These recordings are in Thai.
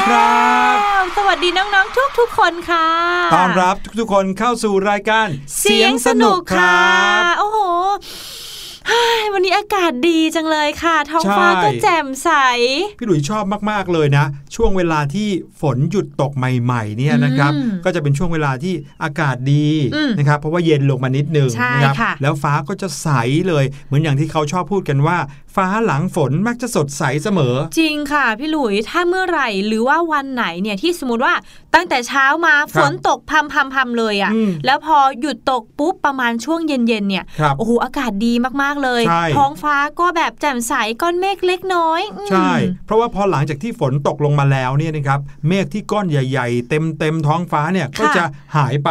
ดีครับ สวัสดีน้องๆทุกๆคนค่ะต้อนรับทุกๆคนเข้าสู่รายการ เสียงสนุกครับโอ้โหวันนี้อากาศดีจังเลยค่ะ ท้องฟ้าก็แจ่มใส พี่หลุยชอบมาก ๆ เลยนะ ช่วงเวลาที่ฝนหยุดตกใหม่ ๆ เนี่ยนะครับ ก็จะเป็นช่วงเวลาที่อากาศดีนะครับ เพราะว่าเย็นลงมานิดนึงนะครับ แล้วฟ้าก็จะใสเลย เหมือนอย่างที่เขาชอบพูดกันว่าฟ้าหลังฝนมักจะสดใสเสมอ จริงค่ะ พี่หลุยถ้าเมื่อไหร่หรือว่าวันไหนเนี่ยที่สมมติว่าตั้งแต่เช้ามาฝนตกพำพำพำเลยอะ่ะแล้วพอหยุดตกปุ๊บประมาณช่วงเย็นๆเนี่ยโอ้โหอากาศดีมากๆเลย ท้องฟ้าก็แบบแจ่มใสก้อนเมฆเล็กน้อย ใช่ เพราะว่าพอหลังจากที่ฝนตกลงมาแล้วเนี่ยนะครับเมฆที่ก้อนใหญ่ ๆ เต็มเต็มท้องฟ้าเนี่ยก็จะหายไป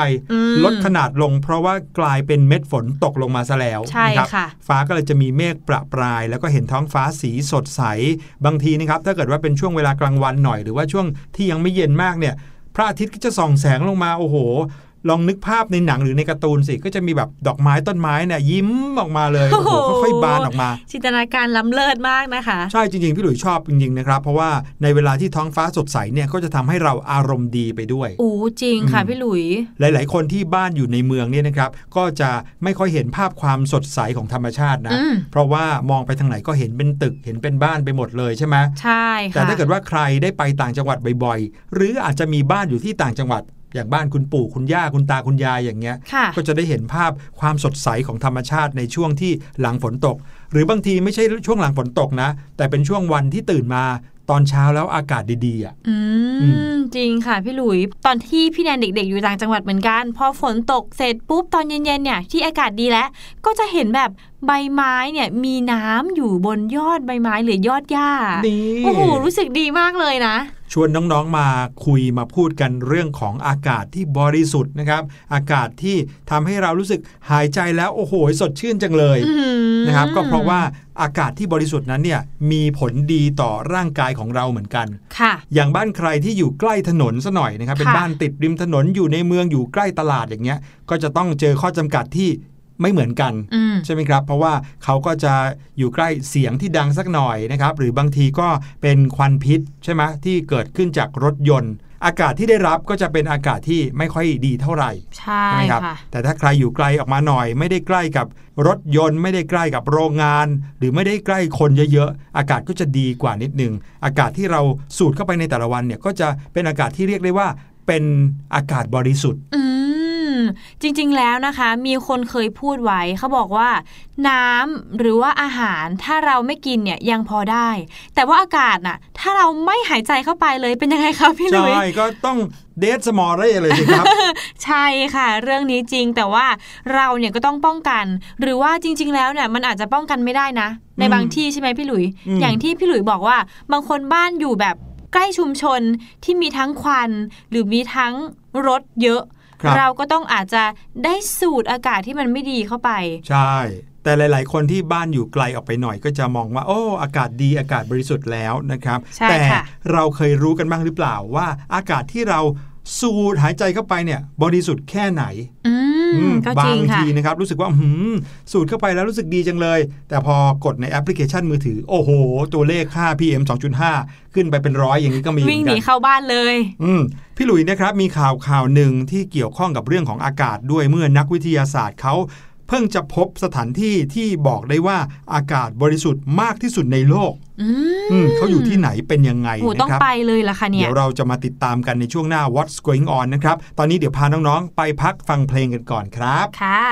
ลดขนาดลง เพราะว่ากลายเป็นเม็ดฝนตกลงมาซะแล้วใช่ค่ะฟ้าก็เลยจะมีเมฆประปรายแล้วก็เห็นท้องฟ้าสีสดใส บางทีนะครับถ้าเกิดว่าเป็นช่วงเวลากลางวันหน่อย หรือว่าช่วงที่ยังไม่เย็นมากเนี่ยพระอาทิตย์ก็จะส่องแสงลงมาโอ้โห ลองนึกภาพในหนังหรือในการ์ตูนสิ ก็จะมีแบบดอกไม้ต้นไม้เนี่ยยิ้มออกมาเลยโอ้โหค่อยๆบานออกมา จินตนาการล้ำเลิศมากนะคะ ใช่จริงๆ พี่หลุยชอบจริงๆนะครับเพราะว่าในเวลาที่ท้องฟ้าสดใสเนี่ยก็จะทำให้เราอารมณ์ดีไปด้วยโอ้จริงค่ะพี่หลุย หลาย ๆ คนที่บ้านอยู่ในเมืองเนี่ยนะครับก็จะไม่ค่อยเห็นภาพความสดใสของธรรมชาตินะเพราะว่ามองไปทางไหนก็เห็นเป็นตึกเห็นเป็นบ้านไปหมดเลยใช่ไหมใช่ค่ะแต่ถ้าเกิดว่าใครได้ไปต่างจังหวัดบ่อยๆ หรืออาจจะมีบ้านอยู่ที่ต่างจังหวัด อย่างบ้านคุณปู่คุณย่าคุณตาคุณยายอย่างเงี้ย ก็จะได้เห็นภาพความสดใสของธรรมชาติในช่วงที่หลังฝนตก หรือบางทีไม่ใช่ช่วงหลังฝนตกนะ แต่เป็นช่วงวันที่ตื่นมาตอนเช้าแล้วอากาศดีๆอะอืมจริงค่ะพี่หลุย ตอนที่พี่แนนเด็ก ๆ อยู่ต่างจังหวัดเหมือนกัน พอฝนตกเสร็จปุ๊บตอนเย็นๆเนี่ยที่อากาศดีแล้ว ก็จะเห็นแบบใบไม้เนี่ยมีน้ำอยู่บนยอดใบไม้หรือยอดหญ้าโอ้โหรู้สึกดีมากเลยนะ ชวนน้องๆมาคุยมาพูดกันเรื่องของอากาศที่บริสุทธิ์นะครับ อากาศที่ทำให้เรารู้สึกหายใจแล้วโอ้โหสดชื่นจังเลยนะครับ ก็เพราะว่าอากาศที่บริสุทธิ์นั้นเนี่ยมีผลดีต่อร่างกายของเราเหมือนกัน ค่ะ อย่างบ้านใครที่อยู่ใกล้ถนนซะหน่อยนะครับ เป็นบ้านติดริมถนนอยู่ในเมืองอยู่ใกล้ตลาดอย่างเงี้ย ก็จะต้องเจอข้อจำกัดที่ ไม่เหมือนกันใช่ไหมครับ เพราะว่าเขาก็จะอยู่ใกล้เสียงที่ดังสักหน่อยนะครับ หรือบางทีก็เป็นควันพิษใช่ไหมที่เกิดขึ้นจากรถยนต์ อากาศที่ได้รับก็จะเป็นอากาศที่ไม่ค่อยดีเท่าไหร่ใช่ไหมครับแต่ถ้าใครอยู่ไกลออกมาหน่อย ไม่ได้ใกล้กับรถยนต์ ไม่ได้ใกล้กับโรงงาน หรือไม่ได้ใกล้คนเยอะๆอากาศก็จะดีกว่านิดนึงอากาศที่เราสูดเข้าไปในแต่ละวันเนี่ยก็จะเป็นอากาศที่เรียกได้ว่าเป็นอากาศบริสุทธิ์ จริงๆแล้วนะคะ มีคนเคยพูดไว้เขาบอกว่า น้ำหรือว่าอาหารถ้าเราไม่กินเนี่ยยังพอได้ แต่ว่าอากาศน่ะ ถ้าเราไม่หายใจเข้าไปเลยเป็นยังไงคะพี่ลุยใช่ก็ต้องเดสสมอลได้เลยสิครับ ใช่ค่ะ เรื่องนี้จริงแต่ว่าเราเนี่ยก็ต้องป้องกัน หรือว่าจริง ๆ แล้วเนี่ยมันอาจจะป้องกันไม่ได้นะ ในบางที่ใช่ไหมพี่หลุย อย่างที่พี่หลุยบอกว่า บางคนบ้านอยู่แบบใกล้ชุมชนที่มีทั้งควัน หรือมีทั้งรถเยอะ เราก็ต้องอาจจะได้สูดอากาศที่มันไม่ดีเข้าไป ใช่ แต่หลาย ๆ คนที่บ้านอยู่ไกลออกไปหน่อยก็จะมองว่า โอ้อากาศดีอากาศบริสุทธิ์แล้วนะครับ แต่เราเคยรู้กันบ้างหรือเปล่าว่า อากาศที่เราสูดหายใจเข้าไปเนี่ย บริสุทธิ์แค่ไหน บางทีนะครับรู้สึกว่าสูดเข้าไปแล้วรู้สึกดีจังเลย แต่พอกดในแอปพลิเคชันมือถือ โอ้โห ตัวเลขค่า PM 2.5 ขึ้นไปเป็นร้อยอย่างนี้ก็มีวิ่งหนีเข้าบ้านเลย อืมพี่หลุยนะครับมีข่าวข่าวหนึ่งที่เกี่ยวข้องกับเรื่องของอากาศด้วยเมื่อนักวิทยาศาสตร์เขา เพิ่งจะพบสถานที่ที่บอกได้ว่าอากาศบริสุทธิ์มากที่สุดในโลกเขาอยู่ที่ไหนเป็นยังไงนะครับต้องไปเลยล่ะค่ะเนี่ยเดี๋ยวเราจะมาติดตามกันในช่วงหน้า What's Going On นะครับ ตอนนี้เดี๋ยวพาน้อง ๆ ไปพักฟังเพลงกันก่อนครับ ค่ะ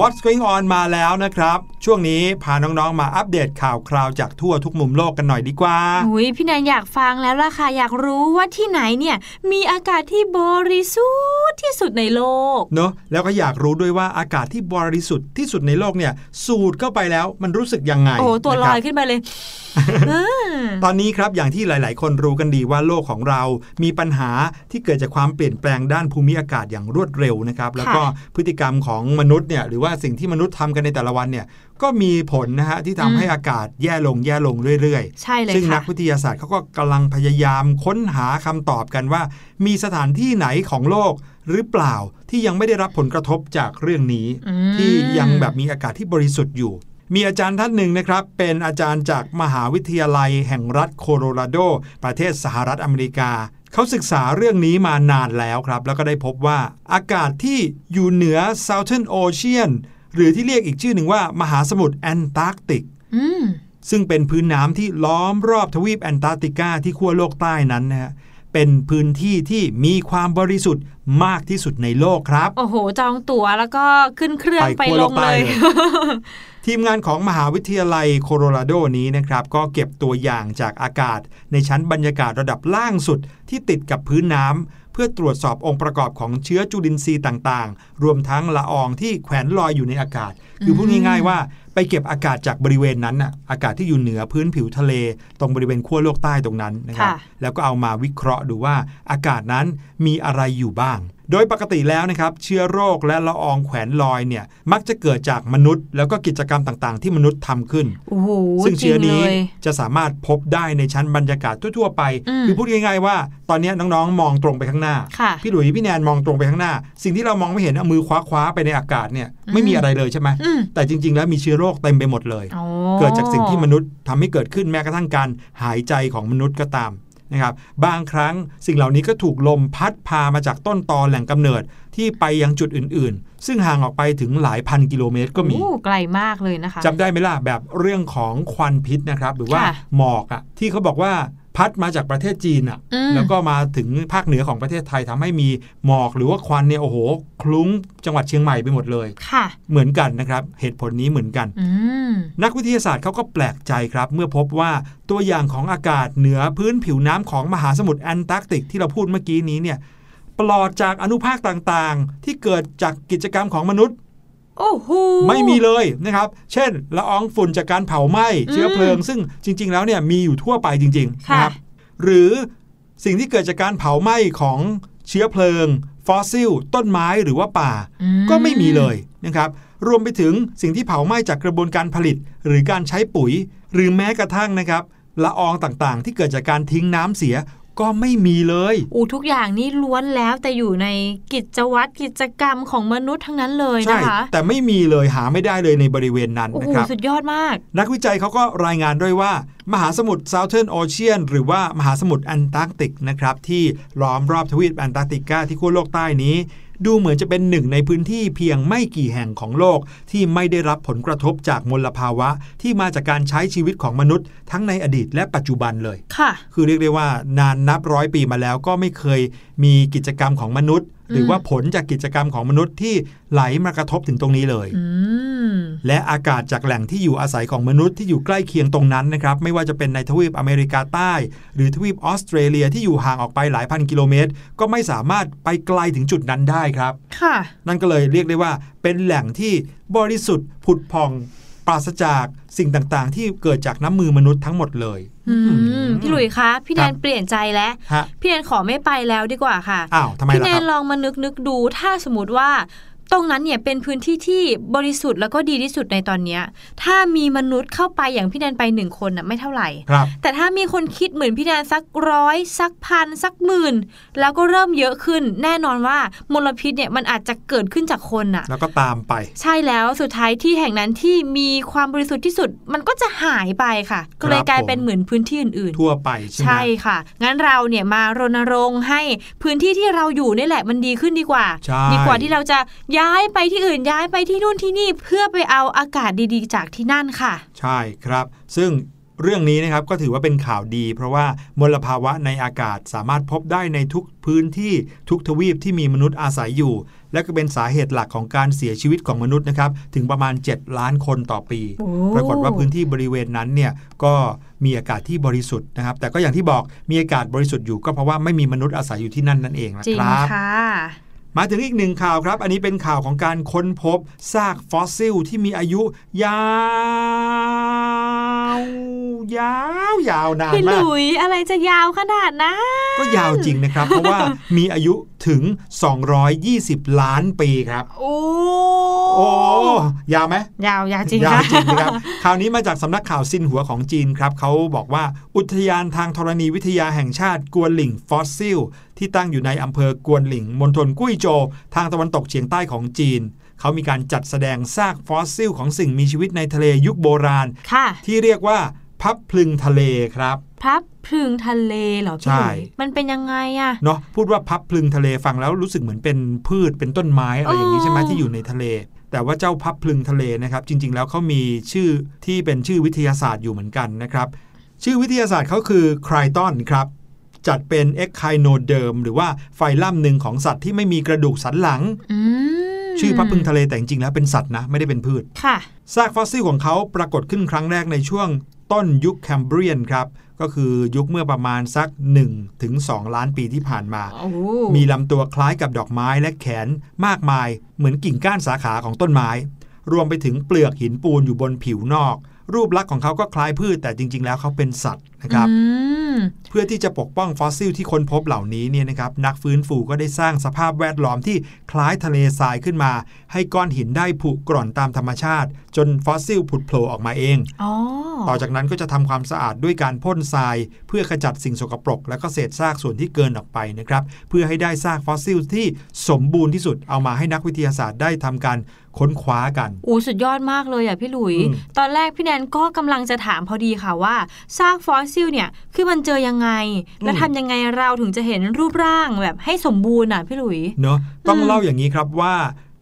What's going on มาแล้วนะครับ ช่วงนี้พาน้องๆ มาอัปเดตข่าวคราวจากทั่วทุกมุมโลกกันหน่อยดีกว่าอุ้ยพี่แนนอยากฟังแล้วล่ะค่ะอยากรู้ว่าที่ไหนเนี่ยมีอากาศที่บริสุทธิ์ที่สุดในโลกเนอะแล้วก็อยากรู้ด้วยว่าอากาศที่บริสุทธิ์ที่สุดในโลกเนี่ย สูดเข้าไปแล้วมันรู้สึกยังไงโอ้ตัวลนะคอรับยขึ้นไปเลยเออตอนนี้ครับอย่างที่หลาย ๆ คนรู้กันดีว่าโลกของเรา มีปัญหาที่เกิดจากความเปลี่ยนแปลงด้านภูมิอากาศอย่างรวดเร็วนะครับแล้วก็พฤติกรรมของมนุษย์เนี่ยหรือว่าสิ่งที่มนุษย์ทำกันในแต่ละวันเนี่ยก็มีผลนะฮะที่ทำให้อากาศแย่ลงแย่ลงเรื่อยๆ ใช่เลยซึ่งนัค่ะกวิทยาศาสตร์เขาก็กำลังพยายามค้นหาคำตอบกันว่า มีสถานที่ไหนของโลกหรือเปล่าที่ยังไม่ได้รับผลกระทบจากเรื่องนี้อืมที่ยังแบบมีอากาศที่บริสุทธิ์อยู่ มีอาจารย์ท่านหนึ่งนะครับ เป็นอาจารย์จากมหาวิทยาลัยแห่งรัฐโคโลราโด ประเทศสหรัฐอเมริกาเขาศึกษาเรื่องนี้มานานแล้วครับ แล้วก็ได้พบว่าอากาศที่อยู่เหนือ Southern Ocean หรือที่เรียกอีกชื่อหนึ่งว่า มหาสมุทรแอนตาร์กติกอืมซึ่งเป็นพื้นน้ำที่ล้อมรอบทวีปแอนตาร์กติกาที่ขั้วโลกใต้นั้นนะฮะเป็นพื้นที่ที่มีความบริสุทธิ์มากที่สุดในโลกครับ โอ้โห จองตั๋วแล้วก็ขึ้นเครื่องไปไปขั้วลโลงกเลใต้ยเลย ทีมงานของมหาวิทยาลัยโคโลราโดนี้นะครับ ก็เก็บตัวอย่างจากอากาศในชั้นบรรยากาศระดับล่างสุดที่ติดกับพื้นน้ำเพื่อตรวจสอบองค์ประกอบของเชื้อจุลินทรีย์ต่างๆ รวมทั้งละอองที่แขวนลอยอยู่ในอากาศ คือพูดง่ายๆว่า ไปเก็บอากาศจากบริเวณนั้นน่ะอากาศที่อยู่เหนือพื้นผิวทะเล ตรงบริเวณขั้วโลกใต้ตรงนั้นนะครับค่ะแล้วก็เอามาวิเคราะห์ดูว่าอากาศนั้นมีอะไรอยู่บ้าง โดยปกติแล้วนะครับเชื้อโรคและละอองแขวนลอยเนี่ยมักจะเกิดจากมนุษย์ แล้วก็กิจกรรมต่างๆ ที่มนุษย์ทำขึ้นโอ้โหซึ่งเชื้อนี้จริงเลยจะสามารถพบได้ในชั้นบรรยากาศทั่วๆไปอืมคือพูดง่ายๆว่า ตอนนี้น้องๆ มองตรงไปข้างหน้าค่ะพี่หลุยพี่แนนมองตรงไปข้างหน้า สิ่งที่เรามองไม่เห็นเอามือคว้าๆไปในอากาศเนี่ยไม่มีอะไรเลยใช่ไหมอืมแต่จริง ๆ แล้วมีเชื้อโรคเต็มไปหมดเลยอ๋อเกิดจากสิ่งที่มนุษย์ทำให้เกิดขึ้นแม้กระทั่งการหายใจของมนุษย์ก็ตามนะครับบางครั้งสิ่งเหล่านี้ก็ถูกลมพัดพามาจากต้นตอแหล่งกำเนิดที่ไปยังจุดอื่น ๆ ซึ่งห่างออกไปถึงหลายพันกิโลเมตรก็มีโอ้ไกลมากเลยนะคะจำได้ไหมล่ะแบบเรื่องของควันพิษนะครับ หรือว่าค่ะหมอกอะที่เขาบอกว่า พัดมาจากประเทศจีนอะอืมแล้วก็มาถึงภาคเหนือของประเทศไทยทำให้มีหมอกหรือว่าควันเนี่ยโอ้โห คลุ้งจังหวัดเชียงใหม่ไปหมดเลยค่ะ เหมือนกันนะครับ เหตุผลนี้เหมือนกันอืมนักวิทยาศาสตร์เขาก็แปลกใจครับ เมื่อพบว่าตัวอย่างของอากาศเหนือพื้นผิวน้ำของมหาสมุทรแอนตาร์กติกที่เราพูดเมื่อกี้นี้เนี่ยปลอดจากอนุภาคต่างๆ ที่เกิดจากกิจกรรมของมนุษย์ โอ้โหไม่มีเลยนะครับ เช่นละอองฝุ่นจากการเผาไหม้อืมเชื้อเพลิง ซึ่งจริง ๆ แล้วเนี่ยมีอยู่ทั่วไปจริงๆค่ะนะครับหรือสิ่งที่เกิดจากการเผาไหม้ของเชื้อเพลิง ฟอสซิล ต้นไม้หรือว่าป่าอืก็ไม่มีเลยนะครับ รวมไปถึงสิ่งที่เผาไหม้จากกระบวนการผลิต หรือการใช้ปุ๋ย หรือแม้กระทั่งนะครับละอองต่างๆ ที่เกิดจากการทิ้งน้ำเสีย ก็ไม่มีเลยอูทุกอย่างนี่ล้วนแล้วแต่อยู่ในกิจวัตรกิจกรรมของมนุษย์ทั้งนั้นเลยใช่นะคะแต่ไม่มีเลยหาไม่ได้เลยในบริเวณนั้นโอ้นะโหครับสุดยอดมาก นักวิจัยเขาก็รายงานด้วยว่า มหาสมุทร Southern Ocean หรือว่ามหาสมุทรแอนตาร์กติกนะครับที่ล้อมรอบทวีปแอนตาร์กติกาที่ขั้วโลกใต้นี้ ดูเหมือนจะเป็นหนึ่งในพื้นที่เพียงไม่กี่แห่งของโลก ที่ไม่ได้รับผลกระทบจากมลภาวะที่มาจากการใช้ชีวิตของมนุษย์ ทั้งในอดีตและปัจจุบันเลย ค่ะ คือเรียกได้ว่านานนับร้อยปีมาแล้วก็ไม่เคย มีกิจกรรมของมนุษย์ หรือว่าผลจากกิจกรรมของมนุษย์ที่ไหลมากระทบถึงตรงนี้เลยอืมและอากาศจากแหล่งที่อยู่อาศัยของมนุษย์ที่อยู่ใกล้เคียงตรงนั้นนะครับ ไม่ว่าจะเป็นในทวีปอเมริกาใต้ หรือทวีปออสเตรเลียที่อยู่ห่างออกไปหลายพันกิโลเมตร ก็ไม่สามารถไปไกลถึงจุดนั้นได้ครับ ค่ะ นั่นก็เลยเรียกได้ว่าเป็นแหล่งที่บริสุทธิ์ผุดพอง ปราศจากสิ่งต่างๆ ที่เกิดจากน้ำมือมนุษย์ทั้งหมดเลยอืมพี่หลุยคะ พี่แนนเปลี่ยนใจแล้วฮะพี่แนนขอไม่ไปแล้วดีกว่าค่ะอ้าวทำไมพี่ล่ะแนครันบลองมานึกนึกดูถ้าสมมติว่า ตรงนั้นเนี่ยเป็นพื้นที่ที่บริสุทธิ์แล้วก็ดีที่สุดในตอนเนี้ยถ้ามีมนุษย์เข้าไปอย่างพี่แนนไปหนึ่งคนน่ะไม่เท่าไหร่ ครับ แต่ถ้ามีคนคิดเหมือนพี่แนนสักร้อยสักพันสักหมื่น แล้วก็เริ่มเยอะขึ้น แน่นอนว่ามลพิษเนี่ยมันอาจจะเกิดขึ้นจากคนน่ะ แล้วก็ตามไป ใช่แล้วสุดท้ายที่แห่งนั้นที่มีความบริสุทธิ์ที่สุด มันก็จะหายไปค่ะ ก็เลยกลายเป็นเหมือนพื้นที่อื่นๆ ทั่วไปใช่ไหมใช่ค่ะ งั้นเราเนี่ยมารณรงค์ให้พื้นที่ที่เราอยู่นี่แหละมันดีขึ้นดีกว่า ใช่ ดีกว่าที่เราจะย้ายไปที่อื่นย้ายไปที่นู่นที่นี่เพื่อไปเอาอากาศดีๆ จากที่นั่นค่ะ ใช่ครับ ซึ่งเรื่องนี้นะครับก็ถือว่าเป็นข่าวดี เพราะว่ามลภาวะในอากาศสามารถพบได้ในทุกพื้นที่ทุกทวีปที่มีมนุษย์อาศัยอยู่ และก็เป็นสาเหตุหลักของการเสียชีวิตของมนุษย์นะครับถึงประมาณ 7 ล้านคนต่อปีโอ้ปรากฏว่าพื้นที่บริเวณนั้นเนี่ยก็มีอากาศที่บริสุทธิ์นะครับ แต่ก็อย่างที่บอกมีอากาศบริสุทธิ์อยู่ก็เพราะว่าไม่มีมนุษย์อาศัยอยู่ที่นั่นนั่นเองนะจริงครับค่ะ มาถึงอีกหนึ่งข่าวครับ อันนี้เป็นข่าวของการค้นพบซากฟอสซิลที่มีอายุยาวยาวยาวนานพี่หมากลุยอะไรจะยาวขนาดนั้นก็ยาวจริงนะครับ เพราะว่ามีอายุถึง 220 ล้านปีครับ โอ้โอ้ยาวไหมยาวยาวจริงยาวค่ะจริงนะครับข่าวนี้มาจากสำนักข่าวซินหัวของจีนครับเขาบอกว่าอุทยานทางธรณีวิทยาแห่งชาติกวนหลิงฟอสซิล ที่ตั้งอยู่ในอำเภอกวนหลิงมณฑลกุ้ยโจวทางตะวันตกเฉียงใต้ของจีน เขามีการจัดแสดงซากฟอสซิลของสิ่งมีชีวิตในทะเลยุคโบราณ ค่ะ ที่เรียกว่าพับพลึงทะเลครับพับพลึงทะเลเหรอพี่หลุยใช่ มันเป็นยังไงอะเนาะพูดว่าพับพลึงทะเลฟังแล้วรู้สึกเหมือนเป็นพืชเป็นต้นไม้อะไรอย่างนี้ใช่ไหมอ๋อที่อยู่ในทะเล แต่ว่าเจ้าพับพลึงทะเลนะครับ จริง ๆ แล้วเขามีชื่อที่เป็นชื่อวิทยาศาสตร์อยู่เหมือนกันนะครับ ชื่อวิทยาศาสตร์เขาคือไครตอนครับ จัดเป็นเอ็กไคโนเดิม หรือว่าไฟลัมหนึ่งของสัตว์ที่ไม่มีกระดูกสันหลังอืมชื่อพับพลึงทะเลแต่จริงๆแล้วเป็นสัตว์นะ ไม่ได้เป็นพืชค่ะซากฟอสซิลของเขาปรากฏขึ้นครั้งแรกในช่วงต้นยุคแคมเบรียนครับ ก็คือยุคเมื่อประมาณสัก1ถึง2ล้านปีที่ผ่านมาโอ้มีลำตัวคล้ายกับดอกไม้และแขนมากมาย เหมือนกิ่งก้านสาขาของต้นไม้ รวมไปถึงเปลือกหินปูนอยู่บนผิวนอก รูปลักษณ์ของเขาก็คล้ายพืชแต่จริง ๆ แล้วเขาเป็นสัตว์ นะครับอืมเพื่อที่จะปกป้องฟอสซิลที่ค้นพบเหล่านี้เนี่ยนะครับนักฟื้นฟูก็ได้สร้างสภาพแวดล้อมที่คล้ายทะเลทรายขึ้นมา ให้ก้อนหินได้ผุกร่อนตามธรรมชาติ จนฟอสซิลผุดโผล่ออกมาเองอ๋อต่อจากนั้นก็จะทำความสะอาดด้วยการพ่นทราย เพื่อขจัดสิ่งสกปรก และก็เศษซากส่วนที่เกินออกไปนะครับเพื่อให้ได้ซากฟอสซิลที่สมบูรณ์ที่สุดเอามาให้นักวิทยาศาสตร์ได้ทำการค้นคว้ากันโอ้สุดยอดมากเลยอะพี่หลุยอืมตอนแรกพี่แนนก็กำลังจะถามพอดีค่ะว่าซากฟอสซิลเนี่ยคือมันเจอยังไง และทำยังไงเราถึงจะเห็นรูปร่างแบบให้สมบูรณ์อะพี่หลุยเนาะต้องอืมเล่าอย่างนี้ครับว่า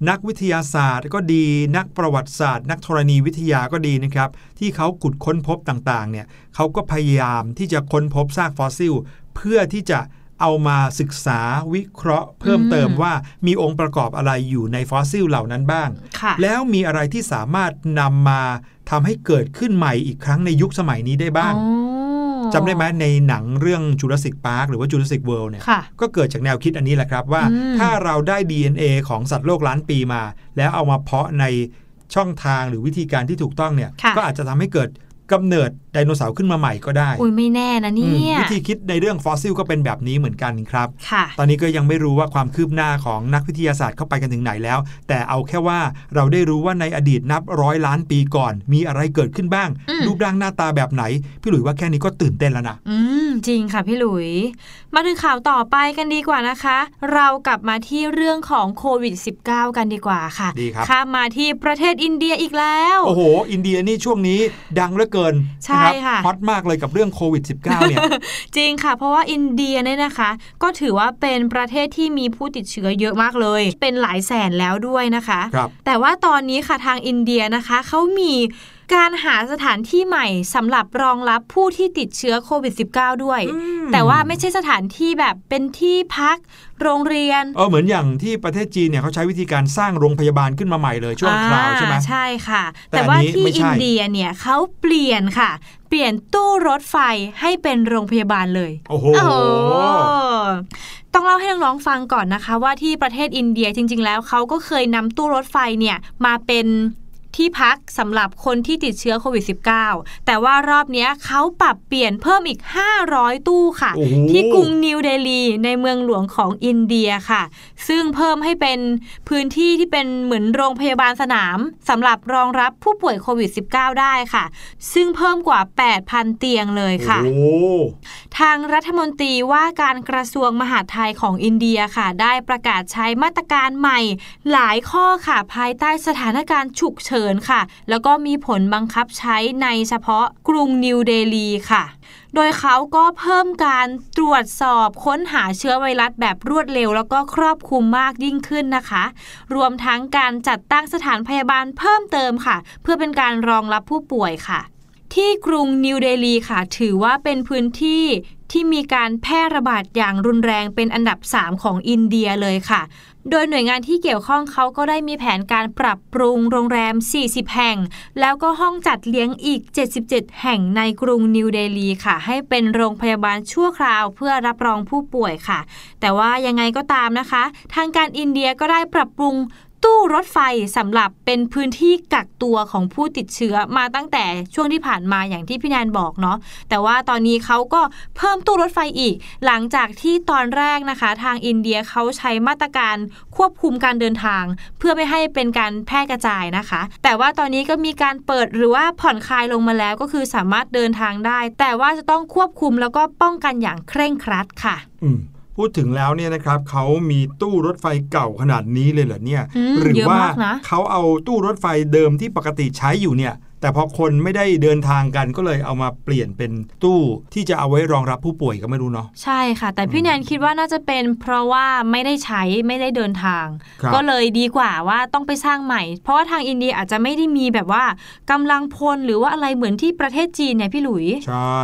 นักวิทยาศาสตร์ก็ดีนักประวัติศาสตร์ นักธรณีวิทยาก็ดีนะครับ ที่เขาขุดค้นพบต่างๆเนี่ยเขาก็พยายามที่จะค้นพบซากฟอสซิล เพื่อที่จะเอามาศึกษาวิเคราะห์ เพิ่มเติมว่ามีองค์ประกอบอะไรอยู่ในฟอสซิลเหล่านั้นบ้างค่ะแล้วมีอะไรที่สามารถนำมาทำให้เกิดขึ้นใหม่อีกครั้งในยุคสมัยนี้ได้บ้างอ๋อ จำได้ไหมในหนังเรื่อง Jurassic Park หรือว่า Jurassic World เนี่ยค่ะก็เกิดจากแนวคิดอันนี้แหละครับว่าอืมถ้าเราได้ DNA ของสัตว์โลกล้านปีมา แล้วเอามาเพาะในช่องทางหรือวิธีการที่ถูกต้องเนี่ยค่ะก็อาจจะทำให้เกิด กำเนิดไดโนเสาร์ขึ้นมาใหม่ก็ได้ อุ้ยไม่แน่นะอืเนี่มยวิธีคิดในเรื่องฟอสซิลก็เป็นแบบนี้เหมือนกันครับค่ะตอนนี้ก็ยังไม่รู้ว่าความคืบหน้าของนักวิทยาศาสตร์เข้าไปกันถึงไหนแล้ว แต่เอาแค่ว่าเราได้รู้ว่าในอดีตนับร้อยล้านปีก่อน มีอะไรเกิดขึ้นบ้างอืมรูปร่างหน้าตาแบบไหน พี่หลุยว่าแค่นี้ก็ตื่นเต้นแล้วนะอืม จริงค่ะพี่หลุย มาถึงข่าวต่อไปกันดีกว่านะคะ เรากลับมาที่เรื่องของโควิด -19 กันดีกว่าค่ะดีครับข้ามมาที่ประเทศอินเดียอีกแล้ว โอ้โห อินเดียนี่ช่วงนี้ดังเหลือเกินใช่นรับค่ะฮอตมากเลยกับเรื่องโควิด -19 เนี่ยจริงค่ะ เพราะว่าอินเดียเนี่ยนะคะ ก็ถือว่าเป็นประเทศที่มีผู้ติดเชื้อเยอะมากเลย เป็นหลายแสนแล้วด้วยนะคะครับแต่ว่าตอนนี้ค่ะทางอินเดียนะคะเขามี การหาสถานที่ใหม่สำหรับรองรับผู้ที่ติดเชื้อโควิด -19 ด้วยอืมแต่ว่าไม่ใช่สถานที่แบบเป็นที่พักโรงเรียนเออเหมือนอย่างที่ประเทศจีนเนี่ยเขาใช้วิธีการสร้างโรงพยาบาลขึ้นมาใหม่เลยช่วงคราวใช่ไหมอ่าใช่ค่ะ แต่แต่ว่าอันนี้ที่ไม่ใช่อินเดียเนี่ยเขาเปลี่ยนค่ะ เปลี่ยนตู้รถไฟให้เป็นโรงพยาบาลเลยโอ้โหโอ้โหต้องเล่าให้น้องๆฟังก่อนนะคะ ว่าที่ประเทศอินเดียจริง ๆ แล้วเขาก็เคยนำตู้รถไฟเนี่ยมาเป็น ที่พักสำหรับคนที่ติดเชื้อโควิด -19 แต่ว่ารอบเนี้ยเขาปรับเปลี่ยนเพิ่มอีก 500 ตู้ค่ะโอ้โหที่กรุงนิวเดลีในเมืองหลวงของอินเดียค่ะ ซึ่งเพิ่มให้เป็นพื้นที่ที่เป็นเหมือนโรงพยาบาลสนามสำหรับรองรับผู้ป่วยโควิด -19 ได้ค่ะ ซึ่งเพิ่มกว่า 8,000 เตียงเลยค่ะโอ้โหทางรัฐมนตรีว่าการกระทรวงมหาดไทยของอินเดียค่ะ ได้ประกาศใช้มาตรการใหม่หลายข้อค่ะ ภายใต้สถานการณ์ฉุกเฉินค่ะ แล้วก็มีผลบังคับใช้ในเฉพาะกรุงนิวเดลีค่ะ โดยเขาก็เพิ่มการตรวจสอบค้นหาเชื้อไวรัสแบบรวดเร็ว แล้วก็ครอบคลุมมากยิ่งขึ้นนะคะ รวมทั้งการจัดตั้งสถานพยาบาลเพิ่มเติมค่ะ เพื่อเป็นการรองรับผู้ป่วยค่ะที่กรุงนิวเดลีค่ะ ถือว่าเป็นพื้นที่ ที่มีการแพร่ระบาดอย่างรุนแรงเป็นอันดับ 3 ของอินเดียเลยค่ะ โดยหน่วยงานที่เกี่ยวข้องเขาก็ได้มีแผนการปรับปรุงโรงแรม 40 แห่ง แล้วก็ห้องจัดเลี้ยงอีก 77 แห่งในกรุงนิวเดลีค่ะ ให้เป็นโรงพยาบาลชั่วคราวเพื่อรับรองผู้ป่วยค่ะ แต่ว่ายังไงก็ตามนะคะ ทางการอินเดียก็ได้ปรับปรุง ตู้รถไฟสำหรับเป็นพื้นที่กักตัวของผู้ติดเชื้อมาตั้งแต่ช่วงที่ผ่านมาอย่างที่พี่แนนบอกเนาะแต่ว่าตอนนี้เขาก็เพิ่มตู้รถไฟอีก หลังจากที่ตอนแรกนะคะ ทางอินเดียเขาใช้มาตรการควบคุมการเดินทาง เพื่อไม่ให้เป็นการแพร่กระจายนะคะ แต่ว่าตอนนี้ก็มีการเปิดหรือว่าผ่อนคลายลงมาแล้วก็คือสามารถเดินทางได้ แต่ว่าจะต้องควบคุมแล้วก็ป้องกันอย่างเคร่งครัดค่ะ อืม พูดถึงแล้วเนี่ยนะครับเขามีตู้รถไฟเก่าขนาดนี้เลยเหรอเนี่ยอืมหรืเยอะว่ามากนะเขาเอาตู้รถไฟเดิมที่ปกติใช้อยู่เนี่ย แต่พอคนไม่ได้เดินทางกันก็เลยเอามาเปลี่ยนเป็นตู้ที่จะเอาไว้รองรับผู้ป่วยก็ไม่รู้เนาะใช่ค่ะ แต่พี่แนนคิดว่าน่าจะเป็น เพราะว่าไม่ได้ใช้ไม่ได้เดินทางครับก็เลยดีกว่าว่าต้องไปสร้างใหม่ เพราะว่าทางอินเดียอาจจะไม่ได้มีแบบว่ากำลังพลหรือว่าอะไรเหมือนที่ประเทศจีนเนี่ยพี่หลุยใช่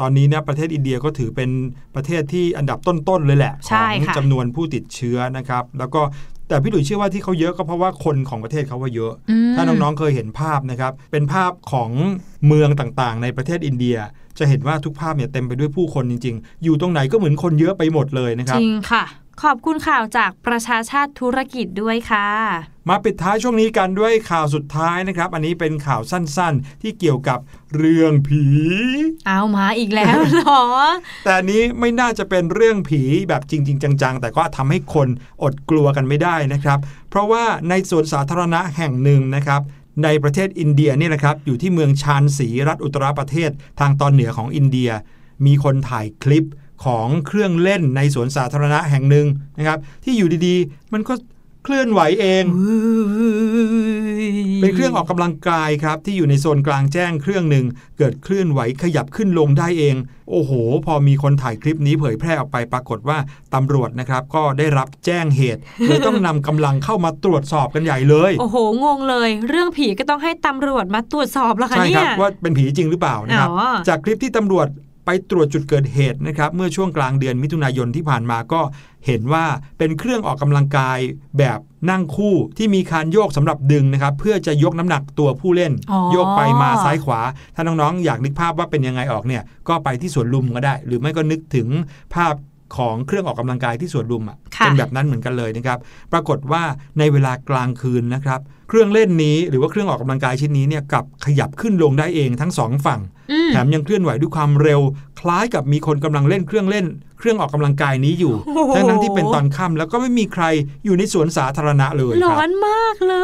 ตอนนี้เนี่ยประเทศอินเดียก็ถือเป็นประเทศที่อันดับต้น ๆ เลยแหละใช่ของค่ะจำนวนผู้ติดเชื้อนะครับ แล้วก็แต่พี่หลุยเชื่อว่าที่เขาเยอะก็เพราะว่าคนของประเทศเขาว่าเยอะอืมถ้าน้องๆเคยเห็นภาพนะครับ เป็นภาพของเมืองต่างๆ ในประเทศอินเดีย จะเห็นว่าทุกภาพเนี่ยเต็มไปด้วยผู้คนจริง ๆ อยู่ตรงไหนก็เหมือนคนเยอะไปหมดเลยนะครับ จริงค่ะ ขอบคุณข่าวจากประชาชาติธุรกิจด้วยค่ะ มาปิดท้ายช่วงนี้กันด้วยข่าวสุดท้ายนะครับ อันนี้เป็นข่าวสั้นๆ ที่เกี่ยวกับเรื่องผี เอามาอีกแล้วเหรอ แต่อันนี้ไม่น่าจะเป็นเรื่องผีแบบจริง ๆ จังๆ แต่ก็ทำให้คนอดกลัวกันไม่ได้นะครับ เพราะว่าในสวนสาธารณะแห่งหนึ่งนะครับในประเทศอินเดียเนี่ยนะครับ อยู่ที่เมืองชานสีรัฐอุตตรประเทศทางตอนเหนือของอินเดีย มีคนถ่ายคลิป ของเครื่องเล่นในสวนสาธารณะแห่งหนึ่งนะครับ ที่อยู่ดีๆ มันก็เคลื่อนไหวเอง เป็นเครื่องออกกำลังกายครับ ที่อยู่ในโซนกลางแจ้งเครื่องหนึ่งเกิดเคลื่อนไหวขยับขึ้นลงได้เอง โอ้โห พอมีคนถ่ายคลิปนี้เผยแพร่ออกไปปรากฏว่าตำรวจนะครับ ก็ได้รับแจ้งเหตุเลยต้องนำกำลังเข้ามาตรวจสอบกันใหญ่เลย โอ้โหงงเลย เรื่องผีก็ต้องให้ตำรวจมาตรวจสอบแล้วค่ะใช่เนี่ครับยว่าเป็นผีจริงหรือเปล่านะครับอ๋อจากคลิปที่ตำรวจ ไปตรวจจุดเกิดเหตุนะครับเมื่อช่วงกลางเดือนมิถุนายนที่ผ่านมาก็เห็นว่าเป็นเครื่องออกกำลังกายแบบนั่งคู่ที่มีคานโยกสำหรับดึงนะครับเพื่อจะยกน้ำหนักตัวผู้เล่นอ๋อโยกไปมาซ้ายขวา ถ้าน้องๆ อยากนึกภาพว่าเป็นยังไงออกเนี่ยก็ไปที่สวนลุมก็ได้ หรือไม่ก็นึกถึงภาพ ของเครื่องออกกำลังกายที่สวนลุมอะค่ะเป็นแบบนั้นเหมือนกันเลยนะครับ ปรากฏว่าในเวลากลางคืนนะครับ เครื่องเล่นนี้หรือว่าเครื่องออกกำลังกายชิ้นนี้เนี่ยกลับขยับขึ้นลงได้เองทั้งสองฝั่งอืมแถมยังเคลื่อนไหวด้วยความเร็ว คล้ายกับมีคนกำลังเล่นเครื่องเล่น เครื่องออกกำลังกายนี้อยู่โอ้โหทั้งทั้งๆที่เป็นตอนค่ำแล้วก็ไม่มีใครอยู่ในสวนสาธารณะเลยคร้รัอบนมากเล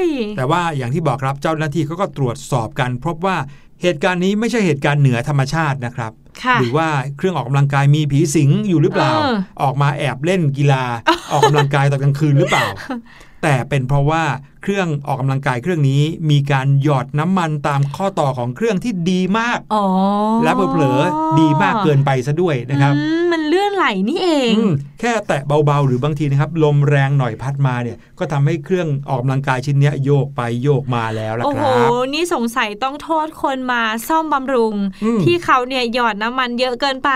ย แต่ว่าอย่างที่บอกครับเจ้าหน้าที่เขาก็ตรวจสอบกัน พบว่า เหตุการณ์นี้ไม่ใช่เหตุการณ์เหนือธรรมชาตินะครับค่ะหรือว่าเครื่องออกกำลังกายมีผีสิงอยู่หรือเปล่าเออออกมาแอบเล่นกีฬา ออกกำลังกายตอนกลางคืนหรือเปล่า แต่เป็นเพราะว่า เครื่องออกกำลังกายเครื่องนี้ มีการหยอดน้ำมันตามข้อต่อของเครื่องที่ดีมากอ๋อและเผลอๆดีมากเกินไปซะด้วยนะครับอืมมันเลื่อนไหลนี่เองอืมแค่แตะเบาๆ หรือบางทีนะครับ ลมแรงหน่อยพัดมาเนี่ยก็ทำให้เครื่องออกกำลังกายชิ้นเนี้ยโยกไปโยกมาแล้วล่ะโอ้คโหรับนี่สงสัยต้องโทษคนมาซ่อมบำรุงอืมที่เขาเนี่ยหยอดน้ำมันเยอะเกินไป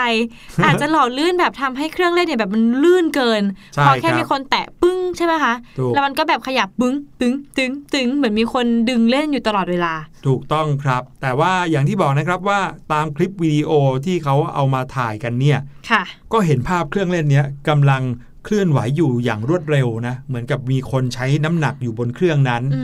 อาจจะหล่อลื่นแบบทำให้เครื่องเล่นเนี่ยแบบมันลื่นเกินใช่พอแค่ครับมีคนแตะปึ้งใช่ไหมคะถูกแล้วมันก็แบบขยับปึ้งตึงตึงตึงเหมือนมีคนดึงเล่นอยู่ตลอดเวลา ถูกต้องครับ แต่ว่าอย่างที่บอกนะครับว่าตามคลิปวิดีโอที่เขาเอามาถ่ายกันเนี่ยค่ะก็เห็นภาพเครื่องเล่นเนี้ยกำลังเคลื่อนไหวอยู่อย่างรวดเร็วนะ เหมือนกับมีคนใช้น้ำหนักอยู่บนเครื่องนั้นอื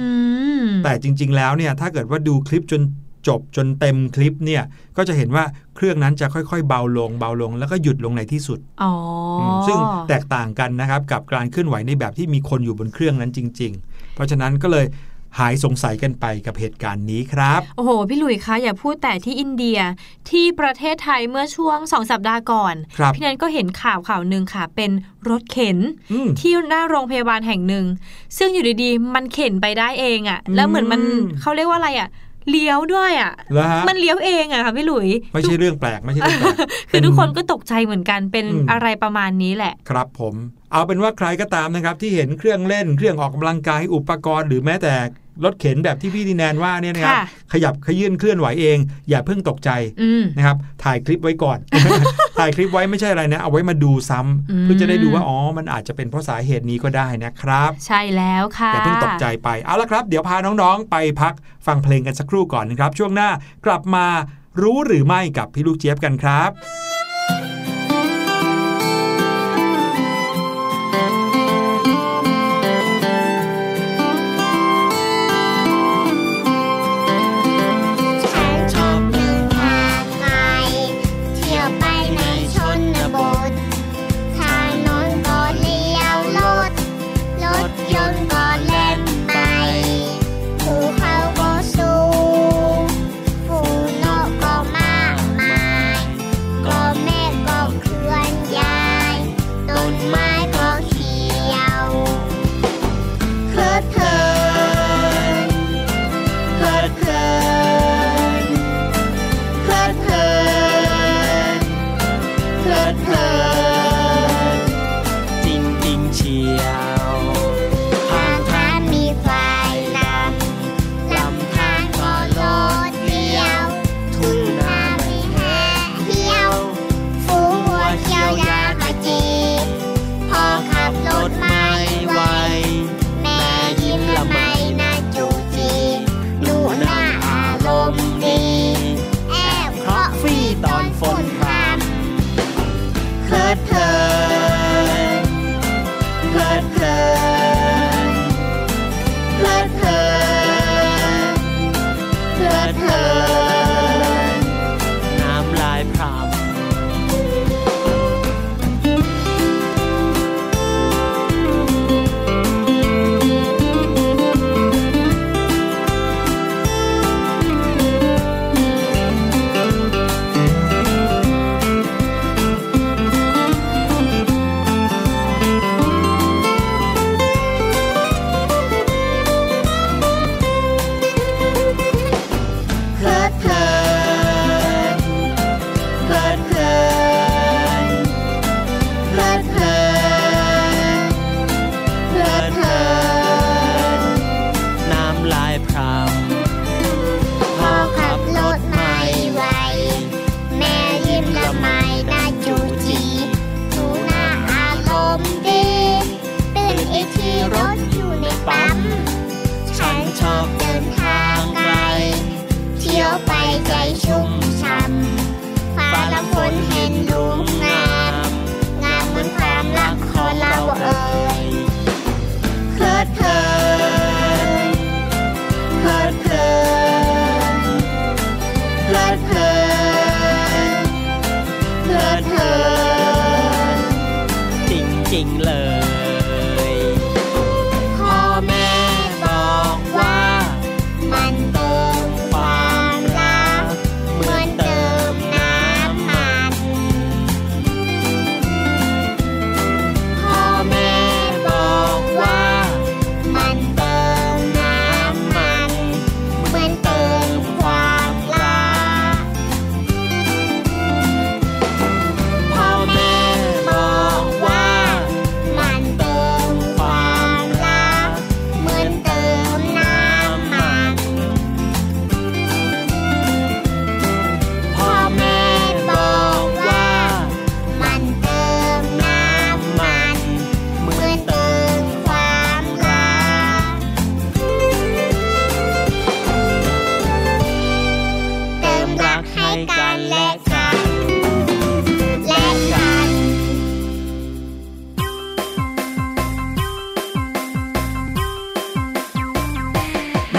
มแต่จริง ๆ แล้วเนี่ยถ้าเกิดว่าดูคลิปจนจบจนเต็มคลิปเนี่ยก็จะเห็นว่าเครื่องนั้นจะค่อยๆ เบาลงเบาลงแล้วก็หยุดลงในที่สุดอ๋ออมซึ่งแตกต่างกันนะครับกับการเคลื่อนไหวในแบบที่มีคนอยู่บนเครื่องนั้นจริงๆ เพราะฉะนั้นก็เลยหายสงสัยกันไปกับเหตุการณ์นี้ครับ โอ้โห พี่หลุยคะอย่าพูดแต่ที่อินเดียที่ประเทศไทยเมื่อช่วงสองสัปดาห์ก่อนครับพี่แนันก็เห็นข่าวข่าวหนึ่งค่ะ เป็นรถเข็นอืมที่หน้าโรงพยาบาลแห่งหนึ่ง ซึ่งอยู่ดีๆ มันเข็นไปได้เองอะ่ะ แล้วเหมือนมันอืมเขาเรียกว่าอะไรอะ่ะเลี้ยวด้วยอะ่ะแล้วฮะมันเลี้ยวเองอะค่ะพี่หลุย ไม่ใช่เรื่องแปลกไม่ใช่เรื่องแปลกคือเป็ทุกคนก็ตกใจเหมือนกันเป็นอืมอะไรประมาณนี้แหละ ครับผมเอาเป็นว่าใครก็ตามนะครับ ที่เห็นเครื่องเล่นเครื่องออกกำลังกายอุปกรณ์หรือแม้แต่รถเข็นแบบที่พี่ดีแนนว่าเนี่ยนะครับค่ะขยับขยื่นเคลื่อนไหวเอง อย่าเพิ่งตกใจอืมนะครับถ่ายคลิปไว้ก่อน ถ่ายคลิปไว้ไม่ใช่อะไรนะ เอาไว้มาดูซ้ำอืมเพื่อจะได้ดูว่าอ๋อมันอาจจะเป็นเพราะสาเหตุนี้ก็ได้นะครับ ใช่แล้วค่ะอย่าเพิ่งตกใจไปเอาละครับ เดี๋ยวพาน้องๆ ไปพักฟังเพลงกันสักครู่ก่อนนะครับ ช่วงหน้ากลับมารู้หรือไม่กับพี่ลูกเจี๊ยบกันครับ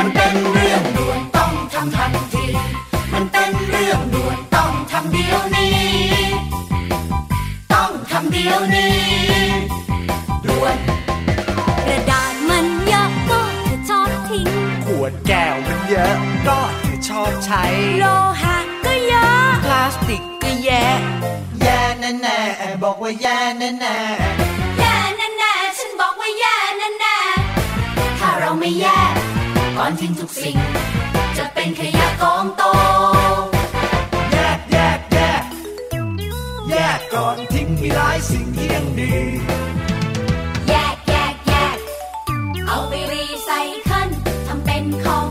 มันเป็นเรื่องด่วนต้องทำทันที มันเป็นเรื่องด่วนต้องทำเดี๋ยวนี้ ต้องทำเดี๋ยวนี้ด่วนกระดาษมันเยอะก็เธอชอบทิ้ง ขวดแก้วมันเยอะก็เธอชอบใช้ โลหะก็เยอะ พลาสติกก็แย่แย่แน่แน่บอกว่าแย่แน่แน่แย่แน่แน่ฉันบอกว่าแย่แน่แน่ถ้าเราไม่แย่ ก่อนทิ้งทุกสิ่ง จะเป็นขยะกองโตๆแยกแยกแยกแยกก่อนทิ้งมีหลายสิ่งที่ยังดี แยกแยกแยกเอาไปรีไซเคิลทำเป็นของ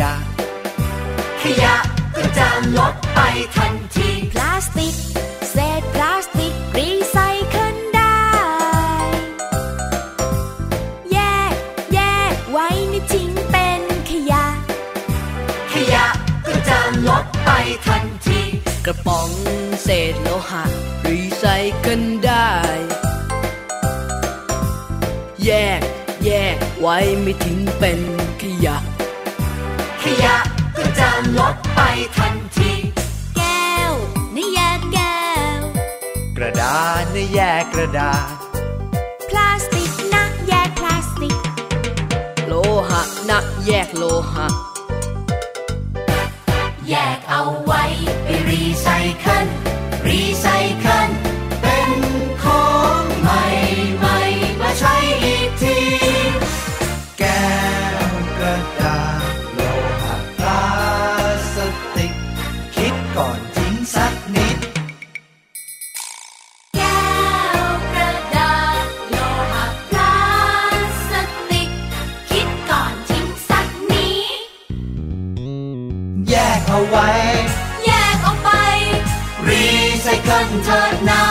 ยะ ขยะก็จะลดไปทันที พลาสติก เศษพลาสติกรีไซเคิลได้ แยก แยกไว้ไม่ทิ้งเป็นขยะ ขยะก็จะลดไปทันที กระป๋องเศษโลหะรีไซเคิลได้ แยก แยกไว้ไม่ทิ้งเป็นขยะข ยะก็จะลดไปทันที แก้วนี่แยกแก้ว กระดาษนะแยกกระดาษ พลาสติกนะแยกพลาสติก โลหะนะแยกโลหะ เคิลเถิดนะ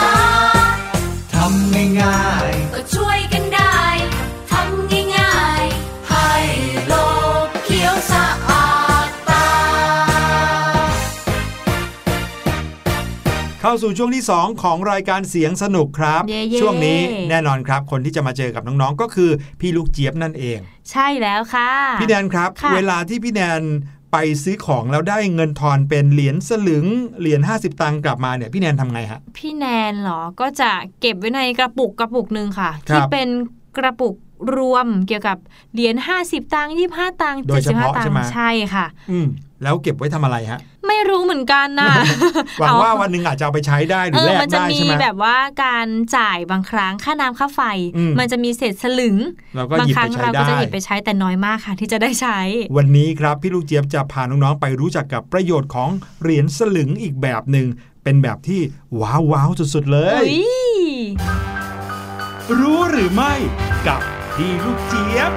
ทำง่ายก็ช่วยกันได้ทำง่ายๆให้โลกเขียวสะอาดตา เข้าสู่ช่วงที่ 2 ของรายการเสียงสนุกครับ เย่ๆ ช่วงนี้แน่นอนครับ คนที่จะมาเจอกับน้องๆ ก็คือพี่ลูกเจี๊ยบนั่นเอง ใช่แล้วค่ะ พี่แนนครับ ค่ะ เวลาที่พี่แนน ไปซื้อของแล้วได้เงินทอนเป็นเหรียญสลึงเหรียญ50 ตังค์กลับมาเนี่ยพี่แนนทำไงฮะ พี่แนนเหรอก็จะเก็บไว้ในกระปุกกระปุกหนึ่งค่ะครับที่เป็นกระปุกรวมเกี่ยวกับเหรียญ50 ตังค์25 ตังค์โดยเฉพาะ75 ตังใช่ไหมค์ใช่ค่ะอืม แล้วเก็บไว้ทำอะไรฮะ ไม่รู้เหมือนกันนะหวังเอว่าวันหนึ่งอาจจะเอาไปใช้ได้หรืเอออแลกมันจะได้มีใช่ไหมแบบว่าการจ่ายบางครั้งค่าน้ำค่าไฟอืมมันจะมีเศษสลึงเราก็บางหยิบครั้ไปงใช้เราก็ได้จะหยิบไปใช้แต่น้อยมากค่ะที่จะได้ใช้ วันนี้ครับพี่ลูกเจี๊ยบจะพาน้องๆไปรู้จักกับประโยชน์ของเหรียญสลึงอีกแบบหนึ่งเป็นแบบที่ว้าวว้าวสุดๆเลยอุ๊ยรู้หรือไม่กับพี่ลูกเจี๊ยบ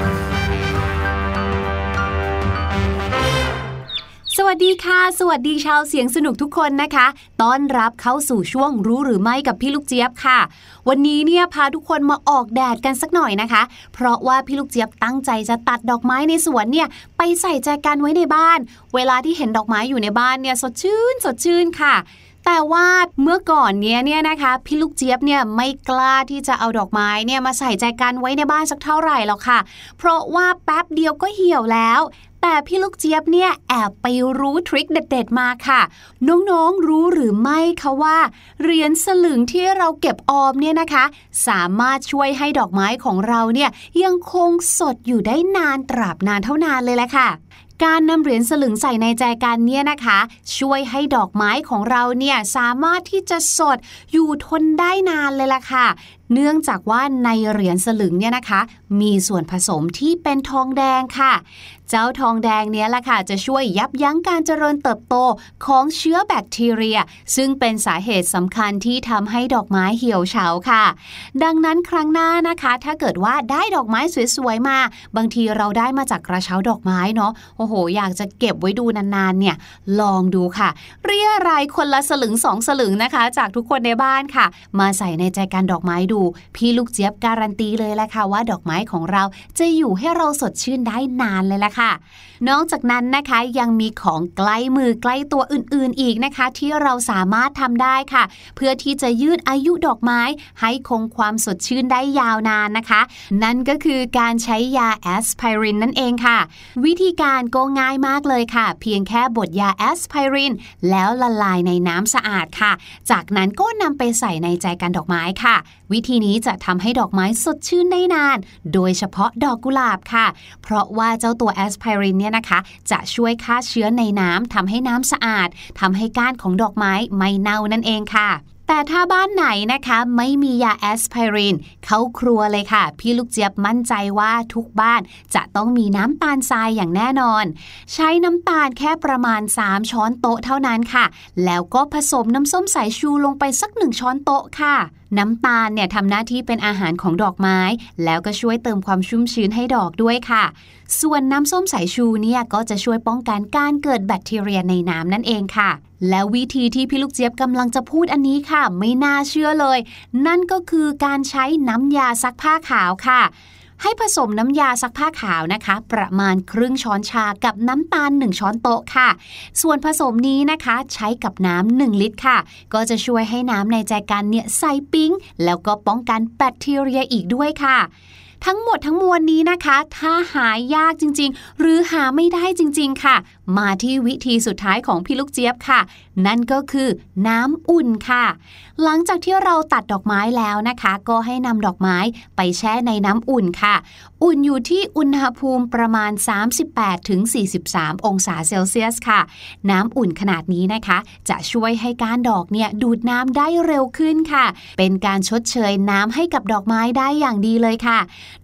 วัสดีค่ะ สวัสดีชาวเสียงสนุกทุกคนนะคะ ต้อนรับเข้าสู่ช่วงรู้หรือไม่กับพี่ลูกเจี๊ยบค่ะ วันนี้เนี่ยพาทุกคนมาออกแดดกันสักหน่อยนะคะ เพราะว่าพี่ลูกเจี๊ยบตั้งใจจะตัดดอกไม้ในสวนเนี่ยไปใส่แจกันไว้ในบ้าน เวลาที่เห็นดอกไม้อยู่ในบ้านเนี่ยสดชื่นสดชื่นค่ะ แต่ว่าเมื่อก่อนเนี้ยเนี่ยนะคะ พี่ลูกเจี๊ยบเนี่ยไม่กล้าที่จะเอาดอกไม้เนี่ยมาใส่ใจกันไว้ในบ้านสักเท่าไหร่หรอกค่ะ เพราะว่าแป๊บเดียวก็เหี่ยวแล้วแต่พี่ลูกเจี๊ยบเนี่ยแอบไปรู้ทริคเด็ด ๆ มาค่ะ น้องๆรู้หรือไม่คะว่าเหรียญสลึงที่เราเก็บออมเนี่ยนะคะ สามารถช่วยให้ดอกไม้ของเราเนี่ยยังคงสดอยู่ได้นานตราบนานเท่านานเลยแหละค่ะ การนำเหรียญสลึงใส่ในแจกันเนี่ยนะคะ ช่วยให้ดอกไม้ของเราเนี่ยสามารถที่จะสดอยู่ทนได้นานเลยล่ะค่ะเนื่องจากว่าในเหรียญสลึงเนี่ยนะคะ มีส่วนผสมที่เป็นทองแดงค่ะ เจ้าทองแดงเนี้ยละค่ะ จะช่วยยับยั้งการเจริญเติบโตของเชื้อแบคทีเรีย ซึ่งเป็นสาเหตุสำคัญที่ทำให้ดอกไม้เหี่ยวเฉาค่ะ ดังนั้นครั้งหน้านะคะ ถ้าเกิดว่าได้ดอกไม้สวยๆมา บางทีเราได้มาจากกระเช้าดอกไม้เนาะโอ้โห อยากจะเก็บไว้ดูนานๆเนี่ยลองดูค่ะ เรียรายคนละสลึงสองสลึงนะคะ จากทุกคนในบ้านค่ะ มาใส่ในใจการดอกไม้ดูพี่ลูกเจี๊ยบการันตีเลยแหละค่ะว่าดอกไม้ของเราจะอยู่ให้เราสดชื่นได้นานเลยละค่ะนอกจากนั้นนะคะยังมีของใกล้มือใกล้ตัวอื่นๆอีกนะคะ ที่เราสามารถทำได้ค่ะ เพื่อที่จะยืดอายุดอกไม้ ให้คงความสดชื่นได้ยาวนานนะคะ นั่นก็คือการใช้ยาแอสไพรินนั่นเองค่ะ วิธีการก็ง่ายมากเลยค่ะ เพียงแค่บดยาแอสไพรินแล้วละลายในน้ำสะอาดค่ะ จากนั้นก็นำไปใส่ในใจกันดอกไม้ค่ะ วิธีนี้จะทำให้ดอกไม้สดชื่นได้นาน โดยเฉพาะดอกกุหลาบค่ะ เพราะว่าเจ้าตัวแอสไพรินเนี่ยนะคะจะช่วยฆ่าเชื้อในน้ำทำให้น้ำสะอาดทำให้ก้านของดอกไม้ไม่เน่านั่นเองค่ะแต่ถ้าบ้านไหนนะคะไม่มียาแอสไพรินเข้าครัวเลยค่ะ พี่ลูกเจี๊ยบมั่นใจว่าทุกบ้านจะต้องมีน้ำตาลทรายอย่างแน่นอน ใช้น้ำตาลแค่ประมาณ 3 ช้อนโต๊ะเท่านั้นค่ะ แล้วก็ผสมน้ำส้มสายชูลงไปสักหนึ่งช้อนโต๊ะค่ะ น้ำตาลเนี่ยทำหน้าที่เป็นอาหารของดอกไม้ แล้วก็ช่วยเติมความชุ่มชื้นให้ดอกด้วยค่ะ ส่วนน้ำส้มสายชูเนี่ยก็จะช่วยป้องกันการเกิดแบคทีเรียในน้ำนั่นเองค่ะ แล้ววิธีที่พี่ลูกเจี๊ยบกำลังจะพูดอันนี้ค่ะ ไม่น่าเชื่อเลย นั่นก็คือการใช้น้ำยาซักผ้าขาวค่ะ ให้ผสมน้ำยาซักผ้าขาวนะคะ ประมาณครึ่งช้อนชากับน้ำตาล 1 ช้อนโต๊ะค่ะ ส่วนผสมนี้นะคะใช้กับน้ำ1ลิตรค่ะ ก็จะช่วยให้น้ำในใจกันเนี่ยใสปิ้ง แล้วก็ป้องกันแบคทีเรียอีกด้วยค่ะทั้งหมดทั้งมวลนี้นะคะ ถ้าหายยากจริง ๆ หรือหาไม่ได้จริง ๆ ค่ะ มาที่วิธีสุดท้ายของพี่ลูกเจี๊ยบค่ะ นั่นก็คือน้ำอุ่นค่ะ หลังจากที่เราตัดดอกไม้แล้วนะคะ ก็ให้นำดอกไม้ไปแช่ในน้ำอุ่นค่ะ อุ่นอยู่ที่อุณหภูมิประมาณ 38-43 องศาเซลเซียสค่ะ น้ำอุ่นขนาดนี้นะคะ จะช่วยให้กานดอกเนี่ยดูดน้ำได้เร็วขึ้นค่ะ เป็นการชดเชยน้ำให้กับดอกไม้ได้อย่างดีเลยค่ะ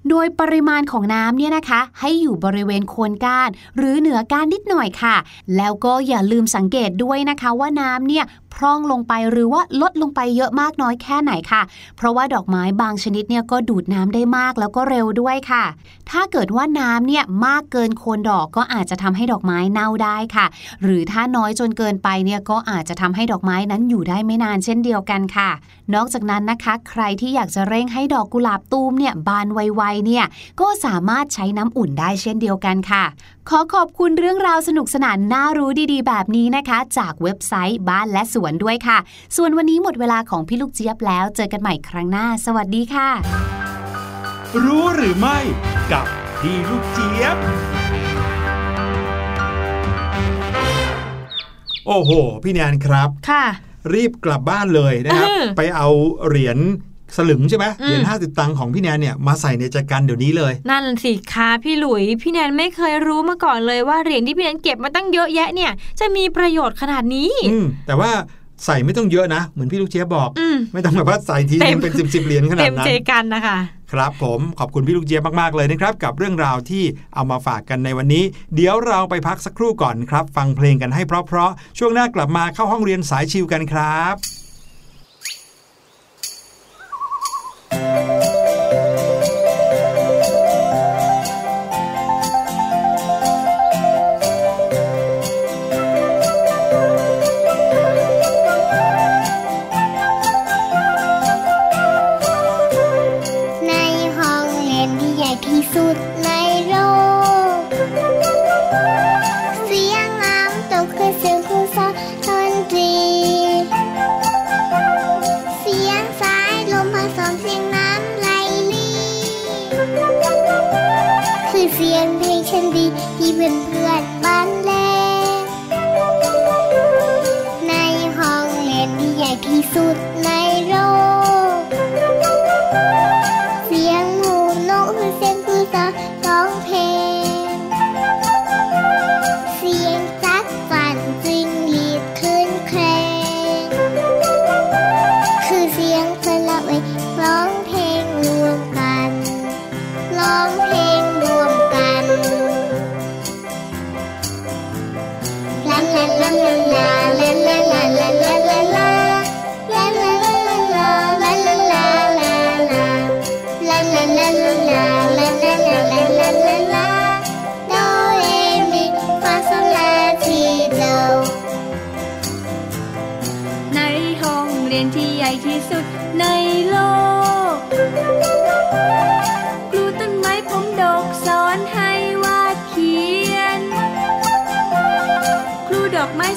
โดยปริมาณของน้ำเนี่ยนะคะ ให้อยู่บริเวณโคนก้าน หรือเหนือก้านนิดหน่อยค่ะ แล้วก็อย่าลืมสังเกตด้วยนะคะว่าน้ำเนี่ยพร่องลงไปหรือว่าลดลงไปเยอะมากน้อยแค่ไหนค่ะ เพราะว่าดอกไม้บางชนิดเนี่ยก็ดูดน้ำได้มากแล้วก็เร็วด้วยค่ะ ถ้าเกิดว่าน้ำเนี่ยมากเกินโคนดอกก็อาจจะทำให้ดอกไม้เน่าได้ค่ะ หรือถ้าน้อยจนเกินไปเนี่ยก็อาจจะทำให้ดอกไม้นั้นอยู่ได้ไม่นานเช่นเดียวกันค่ะ นอกจากนั้นนะคะ ใครที่อยากจะเร่งให้ดอกกุหลาบตูมเนี่ยบานไวๆเนี่ยก็สามารถใช้น้ำอุ่นได้เช่นเดียวกันค่ะ ขอขอบคุณเรื่องราวสนุกสนานน่ารู้ดีๆ แบบนี้นะคะ จากเว็บไซต์บ้านและสวนด้วยค่ะ ส่วนวันนี้หมดเวลาของพี่ลูกเจี๊ยบแล้ว เจอกันใหม่ครั้งหน้า สวัสดีค่ะ รู้หรือไม่กับพี่ลูกเจี๊ยบโอ้โห พี่แนนครับ ค่ะ รีบกลับบ้านเลยนะครับอืมไปเอาเหรียญสลึงใช่ไหมอืมเหรียญห้าสิบตังค์ของพี่แนนเนี่ยมาใส่ในจักรันเดี๋ยวนี้เลย นั่นสิคะพี่หลุย พี่แนนไม่เคยรู้มาก่อนเลยว่าเหรียญที่พี่แนนเก็บมาตั้งเยอะแยะเนี่ย จะมีประโยชน์ขนาดนี้ อืมแต่ว่าใส่ไม่ต้องเยอะนะ เหมือนพี่ลูกเจี๊ยบบอกอืมไม่ต้องแบบว่าใส่ทีเต็นึมงเป็นสิบสิบเหรียญขนาเต็ดมนั้เจนกันนะคะ ครับผมขอบคุณพี่ลูกเจี๊ยบมากๆเลยนะครับกับเรื่องราวที่เอามาฝากกันในวันนี้ เดี๋ยวเราไปพักสักครู่ก่อนครับ ฟังเพลงกันให้เพราะๆช่วงหน้ากลับมาเข้าห้องเรียนสายชิวกันครับ ด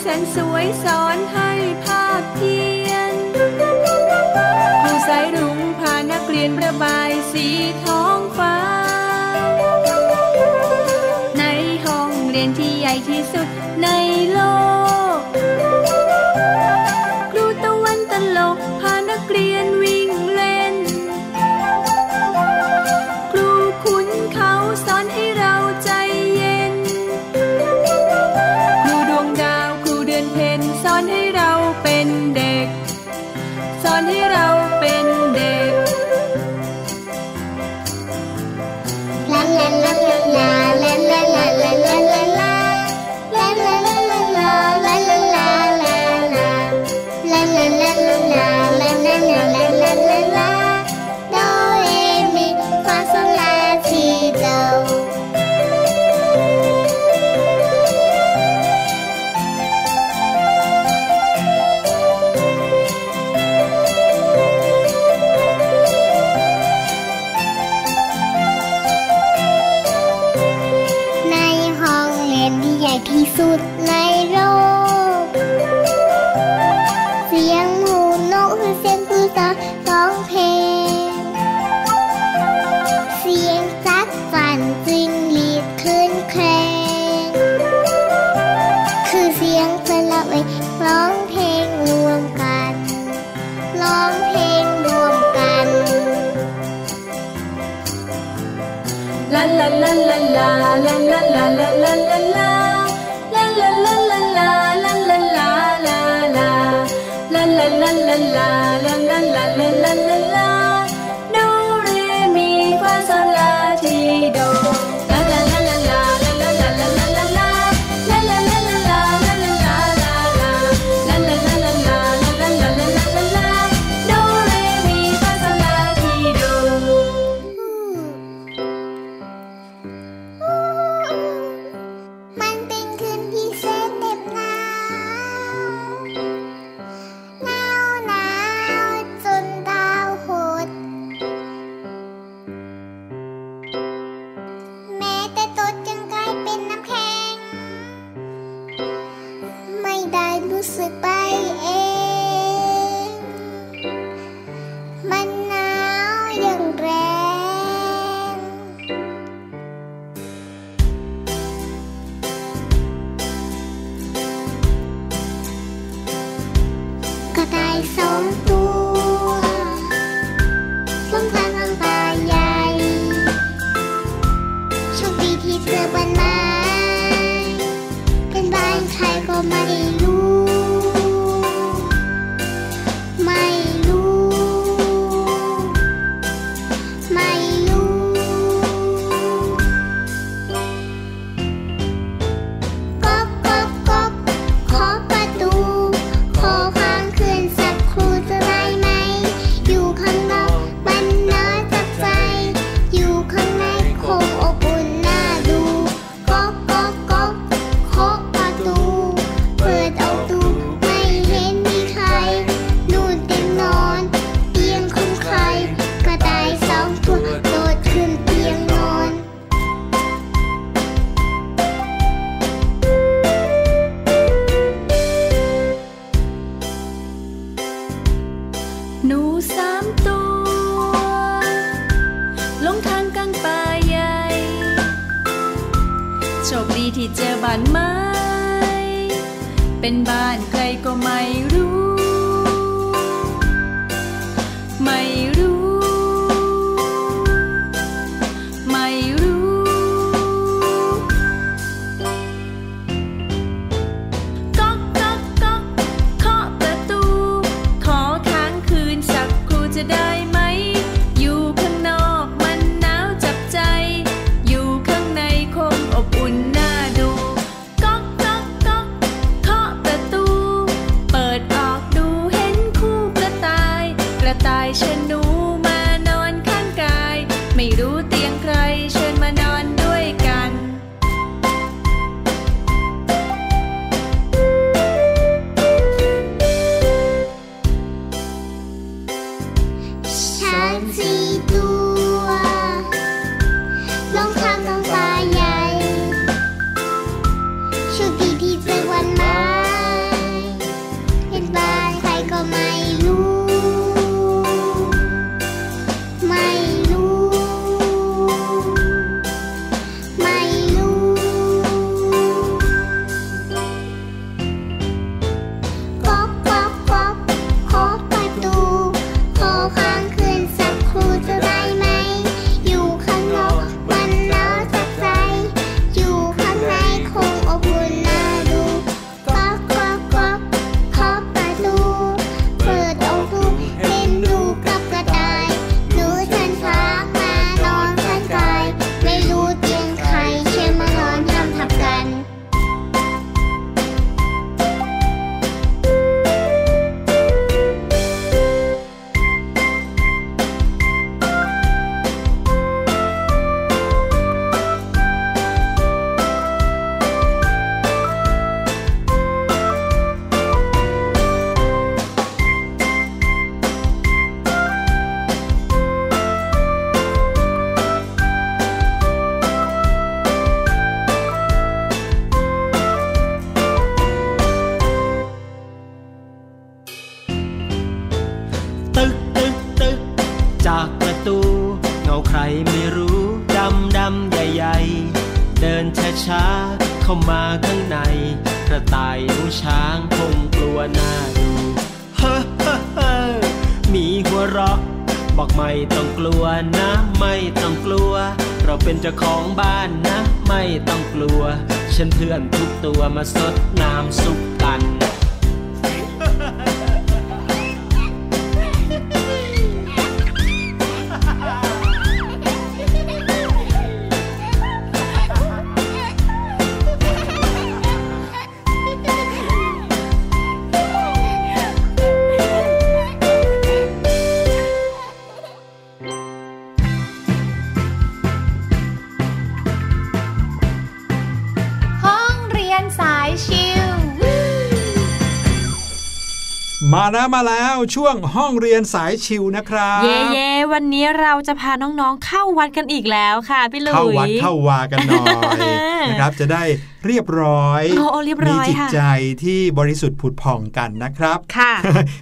แสนสวยสอนให้ภาพเพียนครูสายรุ้งพานักเรียนประบายสีท้องฟ้า ในห้องเรียนที่ใหญ่ที่สุดในโลก ช่วงห้องเรียนสายชิวนะครับ เย่เย่วันนี้เราจะพาน้องๆเข้าวัดกันอีกแล้วค่ะพี่หลุยเข้าวัดเข้าวากันหน่อยนะครับจะได้เรียบร้อยโอ้โอ้เรียบร้มีอยจิตค่ะใจที่บริสุทธิ์ผุดผ่องกันนะครับค่ะ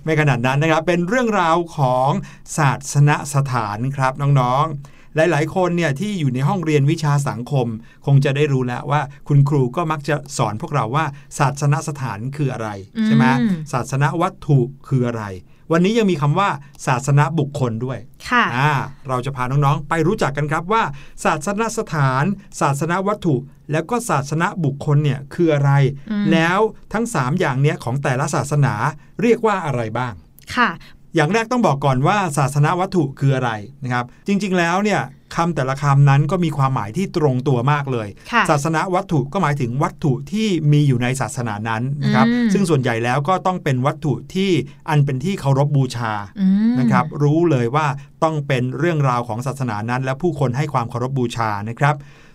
ไม่ขนาดนั้นนะครับเป็นเรื่องราวของศาสนสถานครับน้องๆหลายๆ คนเนี่ยที่อยู่ในห้องเรียนวิชาสังคม คงจะได้รู้แล้วว่า คุณครูก็มักจะสอนพวกเราว่า ศาสนสถานคืออะไรใช่ไหมอืมศาสนวัตถุคืออะไร วันนี้ยังมีคำว่าศาสนาบุคคลด้วยค่ะอ่าเราจะพาน้องๆ ไปรู้จักกันครับว่า ศาสนสถาน ศาสนาวัตถุ แล้วก็ศาสนาบุคคลเนี่ยคืออะไรอืมแล้วทั้ง 3 อย่างเนี้ยของแต่ละศาสนาเรียกว่าอะไรบ้างค่ะ อย่างแรกต้องบอกก่อนว่าศาสนาวัตถุคืออะไรนะครับ จริงๆแล้วเนี่ยคำแต่ละคำนั้นก็มีความหมายที่ตรงตัวมากเลยค่ะศาสนาวัตถุก็หมายถึงวัตถุที่มีอยู่ในศาสนานั้นนะครับอืมซึ่งส่วนใหญ่แล้วก็ต้องเป็นวัตถุที่อันเป็นที่เคารพบูชาอืมนะครับ รู้เลยว่าต้องเป็นเรื่องราวของศาสนานั้น และผู้คนให้ความเคารพบูชานะครับ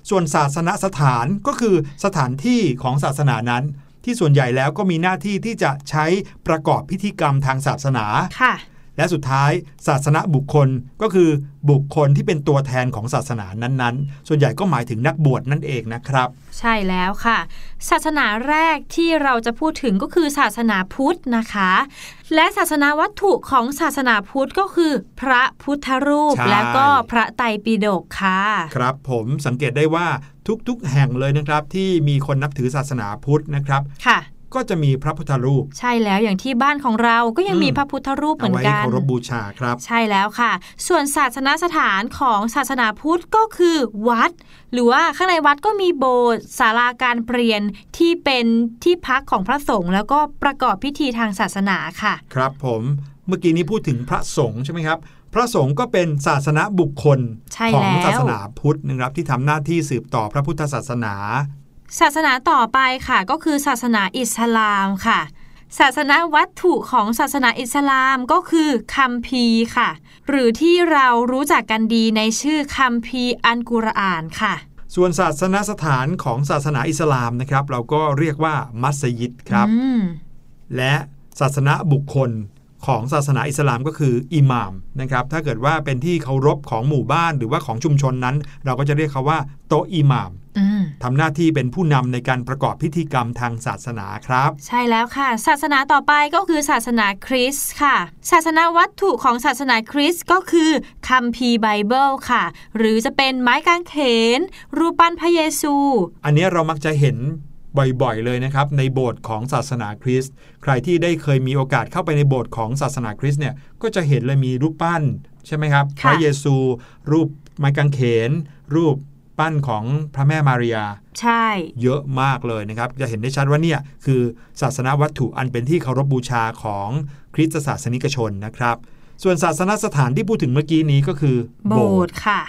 ส่วนศาสนสถานก็คือสถานที่ของศาสนานั้น ที่ส่วนใหญ่แล้วก็มีหน้าที่ที่จะใช้ประกอบพิธีกรรมทางศาสนาค่ะ และสุดท้ายศาสนาบุคคลก็คือบุคคลที่เป็นตัวแทนของศาสนานั้นๆ ส่วนใหญ่ก็หมายถึงนักบวชนั่นเองนะครับ ใช่แล้วค่ะ ศาสนาแรกที่เราจะพูดถึงก็คือศาสนาพุทธนะคะ และศาสนาวัตถุของศาสนาพุทธก็คือ พระพุทธรูปใช่และก็พระไตรปิฎกค่ะ ครับผมสังเกตได้ว่า ทุกๆ แห่งเลยนะครับ ที่มีคนนับถือศาสนาพุทธนะครับค่ะก็จะมีพระพุทธรูป ใช่แล้วอย่างที่บ้านของเราก็ยังมีอืมพระพุทธรูปเหมืเอาอนไว้กันเคารพบูชาครับ ใช่แล้วค่ะ ส่วนศาสนสถานของศาสนาพุทธก็คือวัด หรือว่าข้างในวัดก็มีโบสถ์ศาลาการเปลี่ยนที่เป็นที่พักของพระสงฆ์แล้วก็ประกอบพิธีทางศาสนาค่ะ ครับผมเมื่อกี้นี้พูดถึงพระสงฆ์ใช่ไหมครับ พระสงฆ์ก็เป็นศาสนาบุคคลใช่ของแล้วศาสนาพุทธนะครับที่ทำหน้าที่สืบต่อพระพุทธศาสนา ศาสนาต่อไปค่ะก็คือศาสนาอิสลามค่ะ ศาสนาวัตถุของศาสนาอิสลามก็คือคัมภีร์ค่ะ หรือที่เรารู้จักกันดีในชื่อคัมภีร์อันกุรอานค่ะส่วนศาสนสถานของศาสนาอิสลามนะครับ เราก็เรียกว่ามัสยิดครับอืมและศาสนาบุคคล ของศาสนาอิสลามก็คืออิหม่ามนะครับถ้าเกิดว่าเป็นที่เคารพของหมู่บ้านหรือว่าของชุมชนนั้น เราก็จะเรียกเขาว่าโตะอิหม่ามอืมทำหน้าที่เป็นผู้นำในการประกอบพิธีกรรมทางศาสนาครับ ใช่แล้วค่ะ ศาสนาต่อไปก็คือศาสนาคริสต์ค่ะ ศาสนาวัตถุของศาสนาคริสต์ก็คือคัมภีร์ไบเบิลค่ะ หรือจะเป็นไม้กางเขน รูปปั้นพระเยซู อันนี้เรามักจะเห็น บ่อยๆ เลยนะครับ ในโบสถ์ของศาสนาคริสต์ใครที่ได้เคยมีโอกาสเข้าไปในโบสถ์ของศาสนาคริสต์เนี่ยก็จะเห็นเลยมีรูปปั้นใช่ไหมครับค่ะพระเยซู รูปไม้กางเขน รูปปั้นของพระแม่มารียา ใช่ เยอะมากเลยนะครับ จะเห็นได้ชัดว่าเนี่ยคือศาสนาวัตถุอันเป็นที่เคารพบูชาของคริสตศาสนิกชนนะครับ ส่วนศาสนสถานที่พูดถึงเมื่อกี้นี้ก็คือ โบสถ์ค่ะ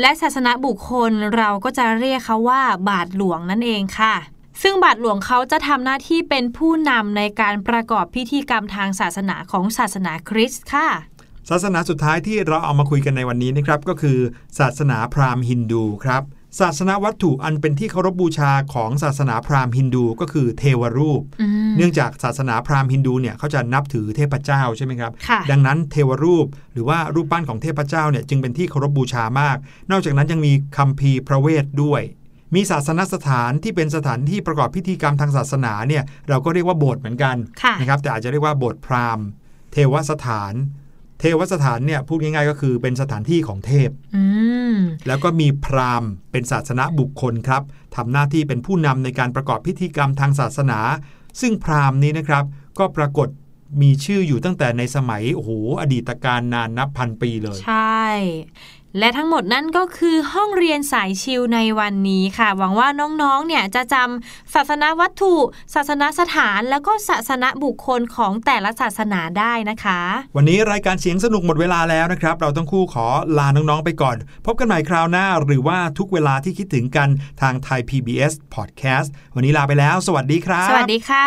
และศาสนาบุคคลเราก็จะเรียกเขาว่าบาทหลวงนั่นเองค่ะ ซึ่งบาทหลวงเขาจะทำหน้าที่เป็นผู้นำในการประกอบพิธีกรรมทางศาสนาของศาสนาคริสต์ค่ะ ศาสนาสุดท้ายที่เราเอามาคุยกันในวันนี้นะครับก็คือ ศาสนาพราหมณ์ฮินดูครับศาสนาวัตถุอันเป็นที่เคารพบูชาของศาสนาพราหมณ์ฮินดูก็คือเทวรูปอืมเนื่องจากศาสนาพราหมณ์ฮินดูเนี่ยเขาจะนับถือเทพเจ้าใช่ไหมครับค่ะดังนั้นเทวรูปหรือว่ารูปปั้นของเทพเจ้าเนี่ยจึงเป็นที่เคารพบูชามาก นอกจากนั้นยังมีคัมภีร์พระเวทด้วย มีศาสนสถานที่เป็นสถานที่ประกอบพิธีกรรมทางศาสนาเนี่ยเราก็เรียกว่าโบสถ์เหมือนกันค่ะนะครับแต่อาจจะเรียกว่าโบสถ์พราหมณ์ เทวสถาน เทวสถานเนี่ยพูดง่ายๆก็คือเป็นสถานที่ของเทพอืมแล้วก็มีพราหมณ์ เป็นศาสนาบุคคลครับทำหน้าที่เป็นผู้นำในการประกอบพิธีกรรมทางศาสนา ซึ่งพราหมณ์นี้นะครับ ก็ปรากฏมีชื่ออยู่ตั้งแต่ในสมัยโอ้โหอดีตการนานนับพันปีเลย ใช่ และทั้งหมดนั่นก็คือห้องเรียนสายชิวในวันนี้ค่ะ หวังว่าน้องๆ เนี่ยจะจำศาสนาวัตถุ ศาสนาสถาน แล้วก็ศาสนาบุคคลของแต่ละศาสนาได้นะคะ วันนี้รายการเสียงสนุกหมดเวลาแล้วนะครับ เราต้องคู่ขอลาน้องๆ ไปก่อน พบกันใหม่คราวหน้า หรือว่าทุกเวลาที่คิดถึงกันทางไทย PBS Podcast วันนี้ลาไปแล้ว สวัสดีครับ สวัสดีค่ะ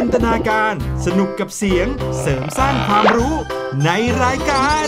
จินตนาการ สนุกกับเสียง เสริมสร้างความรู้ในรายการ